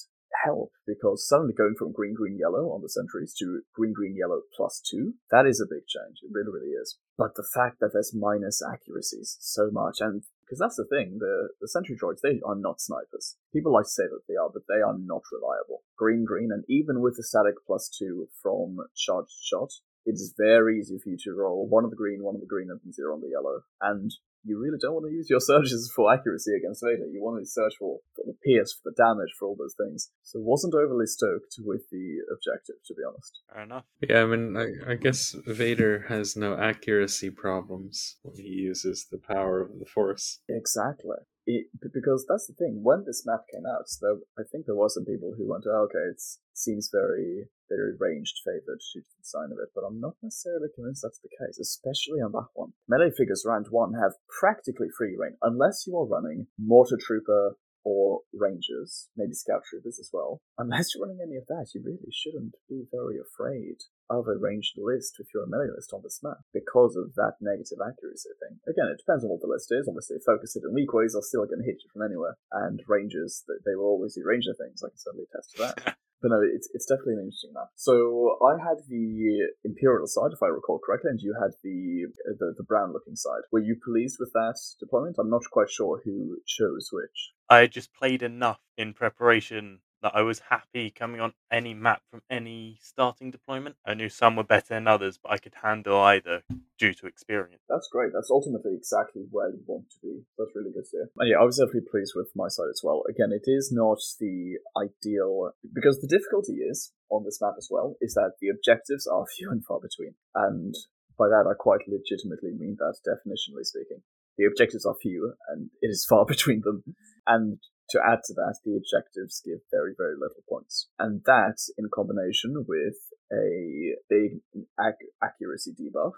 help because suddenly going from green green yellow on the sentries to green green yellow plus two that is a big change it really really is but the fact that there's minus accuracies so much and because that's the thing the the sentry droids they are not snipers. People like to say that they are but they are not reliable. Green green and even with the static plus two from charged shot it is very easy for you to roll one of the green one of the green and zero on the yellow. And you really don't want to use your searches for accuracy against Vader. You want to search for, for the pierce, for the damage, for all those things. So wasn't overly stoked with the objective, to be honest. Fair enough. Yeah, I mean, I, I guess Vader has no accuracy problems when he uses the power of the Force. Exactly. It, because that's the thing. When this map came out, there, I think there were some people who went, oh, "Okay, it seems very, very ranged favored to the design of it," but I'm not necessarily convinced that's the case. Especially on that one, melee figures round one have practically free reign unless you are running mortar trooper or rangers, maybe scout troopers as well. Unless you're running any of that, you really shouldn't be very afraid of a ranged list if you're a melee list on this map because of that negative accuracy thing. Again, it depends on what the list is. Obviously, focus it in weak ways are still going to hit you from anywhere, and rangers they they will always do ranger things. I can certainly attest to that. <laughs> But no, it's it's definitely an interesting map. So I had the Imperial side, if I recall correctly, and you had the uh, the, the brown looking side. Were you pleased with that deployment? I'm not quite sure who chose which. I had just played enough in preparation that I was happy coming on any map from any starting deployment. I knew some were better than others, but I could handle either due to experience. That's great. That's ultimately exactly where you want to be. That's really good to hear. And yeah, I was definitely pleased with my side as well. Again, it is not the ideal because the difficulty is on this map as well is that the objectives are <laughs> few and far between. And by that I quite legitimately mean that definitionally speaking. The objectives are few and it is far <laughs> between them. And to add to that, the objectives give very, very little points. And that, in combination with a big ac- accuracy debuff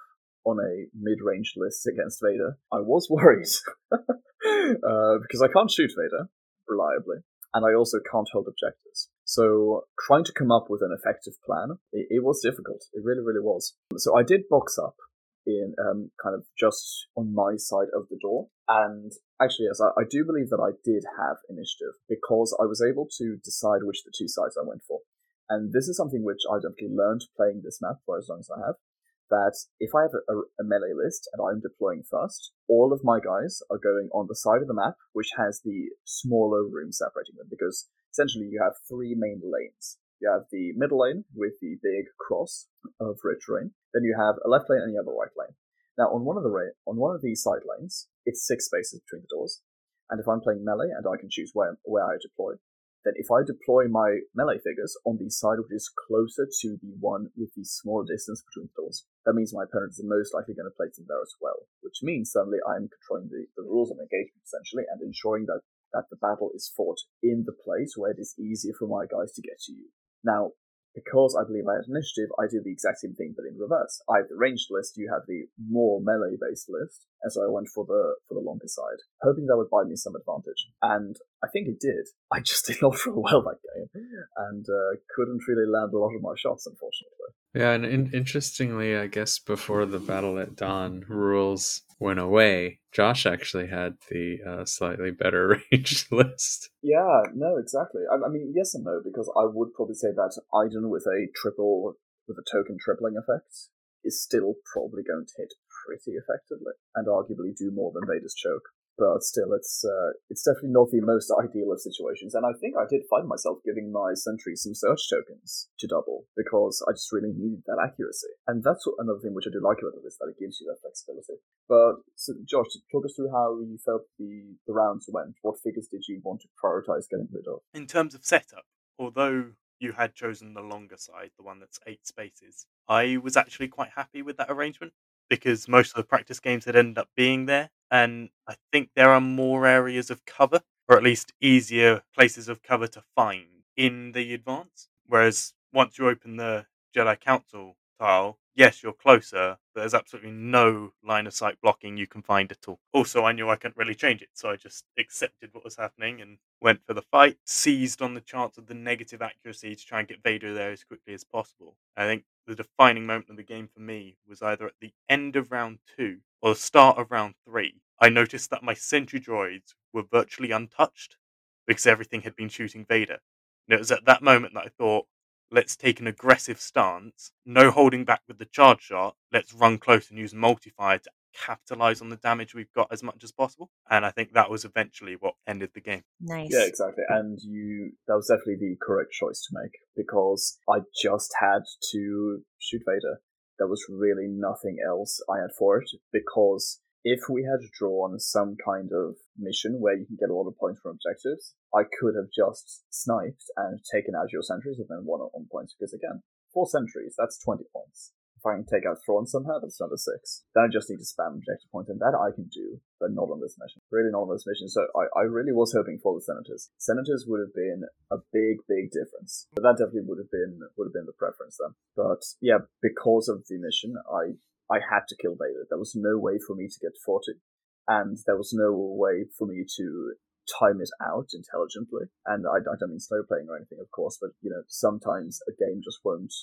on a mid-range list against Vader, I was worried. <laughs> uh, because I can't shoot Vader reliably, and I also can't hold objectives. So trying to come up with an effective plan, it, it was difficult. It really, really was. So I did box up in um, kind of just on my side of the door. And actually, yes, I, I do believe that I did have initiative because I was able to decide which the two sides I went for. And this is something which I definitely learned playing this map for as long as I have. That if I have a, a melee list and I'm deploying first, all of my guys are going on the side of the map which has the smaller room separating them because essentially you have three main lanes. You have the middle lane with the big cross of rich terrain. Then you have a left lane and you have a right lane. Now on one of the ra- on one of these side lanes, it's six spaces between the doors. And if I'm playing melee and I can choose where where I deploy, then if I deploy my melee figures on the side which is closer to the one with the smaller distance between the doors, that means my opponent is most likely going to place them there as well. Which means suddenly I'm controlling the, the rules of engagement essentially and ensuring that that the battle is fought in the place where it is easier for my guys to get to you. Now, because I believe I had initiative, I did the exact same thing but in reverse. I have the ranged list, you have the more melee based list, and so I went for the for the longer side, hoping that would buy me some advantage. And I think it did. I just <laughs> did not roll well that game, and uh, couldn't really land a lot of my shots, unfortunately. Yeah, and in- interestingly, I guess before the battle at dawn rules went away, Josh actually had the uh, slightly better <laughs> ranged list. Yeah, no, exactly. I, I mean, yes and no, because I would probably say that Iden with a triple, with a token tripling effect is still probably going to hit pretty effectively, and arguably do more than Vader's choke but still, it's uh, it's definitely not the most ideal of situations. And I think I did find myself giving my sentry some search tokens to double because I just really needed that accuracy. And that's another thing which I do like about it is that it gives you that flexibility. But so, Josh, talk us through how you felt the the rounds went. What figures did you want to prioritize getting rid of? In terms of setup, although you had chosen the longer side, the one that's eight spaces, I was actually quite happy with that arrangement because most of the practice games had ended up being there and I think there are more areas of cover, or at least easier places of cover to find in the advance. Whereas once you open the Jedi Council tile, yes, you're closer, but there's absolutely no line of sight blocking you can find at all. Also, I knew I couldn't really change it, so I just accepted what was happening and went for the fight, seized on the chance of the negative accuracy to try and get Vader there as quickly as possible. I think the defining moment of the game for me was either at the end of round two or the start of round three. I noticed that my sentry droids were virtually untouched because everything had been shooting Vader. And it was at that moment that I thought, let's take an aggressive stance, no holding back with the charge shot, let's run close and use multi-fire to capitalize on the damage we've got as much as possible. And I think that was eventually what ended the game. Nice. Yeah, exactly. And you that was definitely the correct choice to make because I just had to shoot Vader. There was really nothing else I had for it because if we had drawn some kind of mission where you can get a lot of points from objectives, I could have just sniped and taken out your sentries and then won on points because again, four sentries, that's 20 points. If I can take out Thrawn somehow, that's another six. Then I just need to spam objective point, and that I can do, but not on this mission. Really not on this mission. So I, I really was hoping for the Senators. Senators would have been a big, big difference. But that definitely would have been would have been the preference then. But yeah, because of the mission, I I had to kill Vader. There was no way for me to get 40, and there was no way for me to time it out intelligently. And I, I don't mean slow playing or anything, of course, but you know, sometimes a game just won't,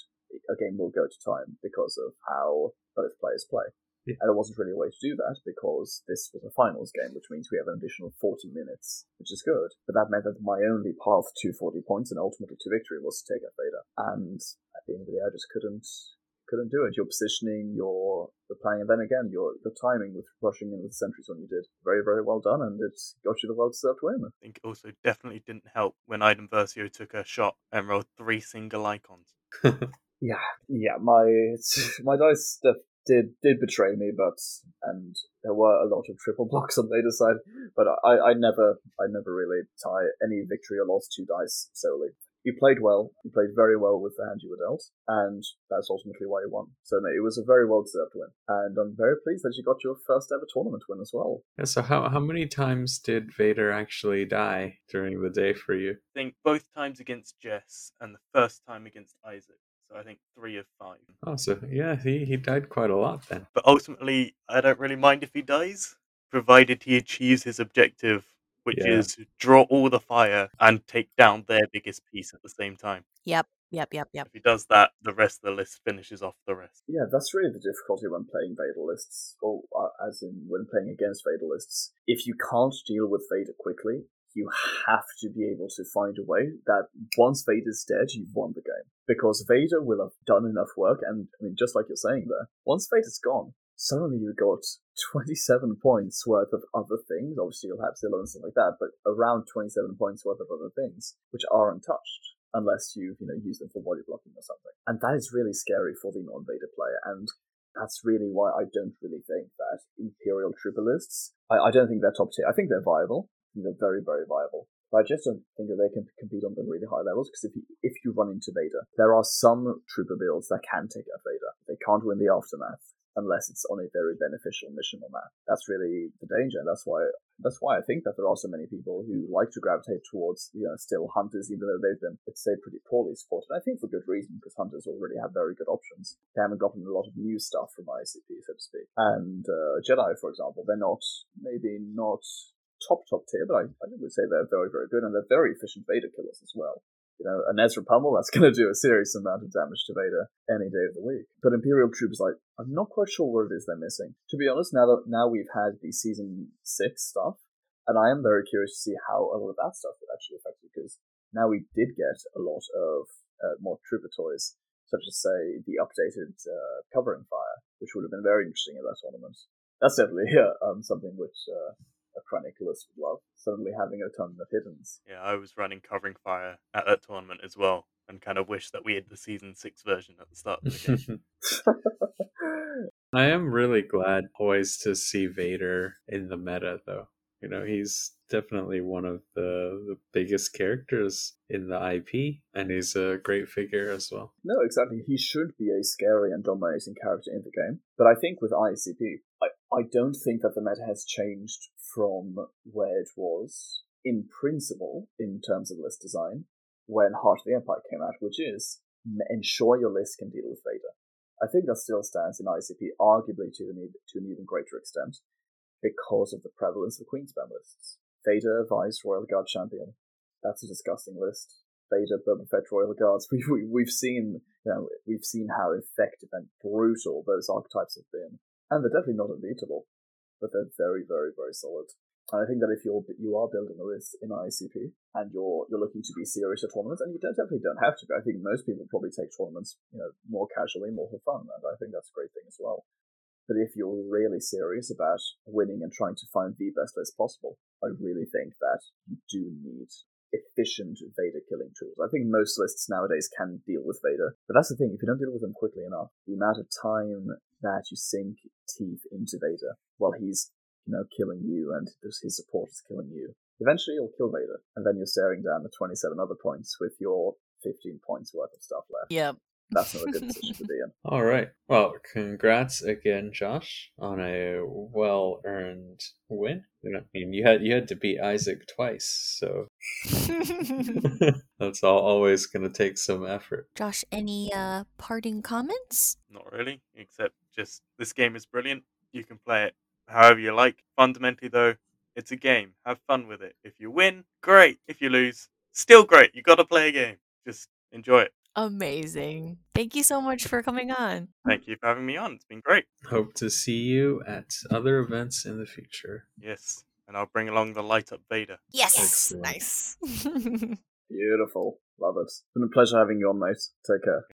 a game will go to time because of how both players play. Yeah. And there wasn't really a way to do that because this was a finals game, which means we have an additional 40 minutes, which is good. But that meant that my only path to 40 points and ultimately to victory was to take out Vader. And at the end of the day, I just couldn't couldn't do it. Your positioning, your the playing, and then again your your timing with rushing in with the sentries when you did very very well done, and it got you the well deserved win. I think it also definitely didn't help when Iden Versio took a shot and rolled three single icons. <laughs> Yeah, yeah, my <laughs> my dice def- did did betray me, but and there were a lot of triple blocks on Vader's side, but I I never I never really tie any victory or loss to dice solely. You played well. You played very well with the hand you were dealt, and that's ultimately why you won. So no, it was a very well deserved win, and I'm very pleased that you got your first ever tournament win as well. Yeah, so how how many times did Vader actually die during the day for you? I think both times against Jess and the first time against Isaac. So I think three of five. Oh, so yeah, he, he died quite a lot then. But ultimately, I don't really mind if he dies, provided he achieves his objective, which Yeah. is draw all the fire and take down their biggest piece at the same time. Yep. Yep. Yep. Yep. If he does that, the rest of the list finishes off the rest. Yeah, that's really the difficulty when playing Vader lists, or uh, as in when playing against Vader lists. If you can't deal with Vader quickly, you have to be able to find a way that once Vader's dead, you've won the game. Because Vader will have done enough work, and I mean, just like you're saying there, once Vader's gone, suddenly you've got <laughs> 27 points worth of other things. Obviously, you'll have Zillo and stuff like that, but around 27 points worth of other things, which are untouched unless you you know use them for body blocking or something. And that is really scary for the non-Vader player. And that's really why I don't really think that Imperial Trooper. I, I don't think they're top tier. I think they're viable. Think they're very very viable. But I just don't think that they can compete on the really high levels because if you, if you run into Vader, there are some trooper builds that can take out Vader. They can't win the aftermath unless it's on a very beneficial mission or that. That's really the danger. That's why That's why I think that there are so many people who like to gravitate towards, you know, still hunters, even though they've been, let's say, pretty poorly supported. I think for good reason, because hunters already have very good options. They haven't gotten a lot of new stuff from ICP, so to speak. And uh, Jedi, for example, they're not, maybe not top, top tier, but I, I would say they're very, very good, and they're very efficient Vader killers as well you know, an Ezra Pummel, that's <laughs> going to do a serious amount of damage to Vader any day of the week. But Imperial troops, like, I'm not quite sure what it is they're missing. To be honest, now that now we've had the season six stuff, and I am very curious to see how a lot of that stuff would actually affect it, because now we did get a lot of uh, more trooper toys, such as say the updated uh, covering fire, which would have been very interesting in that tournament. That's definitely <laughs> uh, um, something which uh, a Chroniclers would love. Suddenly having a ton of hiddens. Yeah, I was running covering fire at that tournament as well, and kind of wish that we had the season six version at the start of the game. <laughs> I am really glad always to see Vader in the meta, though. You know, he's definitely one of the, the biggest characters in the IP, and he's a great figure as well. No, exactly. He should be a scary and dominating character in the game. But I think with ICP, I, don't think that the meta has changed from where it was in principle in terms of list design when Heart of the Empire came out, which is ensure your list can deal with Vader. I think that still stands in ICP, arguably to an, to an even greater extent, because of the prevalence of Queensband lists. Vader, Vice, Royal Guard Champion. That's a disgusting list. Vader, Boba Fett, Royal Guards. <laughs> We, we, we've seen, you know, we've seen how effective and brutal those archetypes have been. And they're definitely not unbeatable, but they're very, very, very solid. And I think that if you're you are building a list in ICP and you're you're looking to be serious at tournaments, and you don't, definitely don't have to. I think most people probably take tournaments, you know, more casually, more for fun, and I think that's a great thing as well. But if you're really serious about winning and trying to find the best list possible, I really think that you do need efficient Vader killing tools. I think most lists nowadays can deal with Vader, but that's the thing, if you don't deal with them quickly enough, the amount of time that you sink teeth into Vader while he's you know, killing you and his support is killing you. Eventually you'll kill Vader, and then you're staring down the 27 other points with your 15 points worth of stuff left. Yep. That's not a good <laughs> position to be in. All right. Well, congrats again, Josh, on a well-earned win. I mean, you had you had to beat Isaac twice, so <laughs> <laughs> that's all, always going to take some effort. Josh, any uh, parting comments? Not really, except just this game is brilliant. You can play it however you like. Fundamentally, though, it's a game. Have fun with it. If you win, great. If you lose, still great. You got to play a game. Just enjoy it. Amazing. Thank you so much for coming on. Thank you for having me on. It's been great. Hope to see you at other events in the future. Yes. And I'll bring along the light up Vader. Yes. Excellent. Nice. <laughs> Beautiful. Love it. It's been a pleasure having you on, mate. Take care.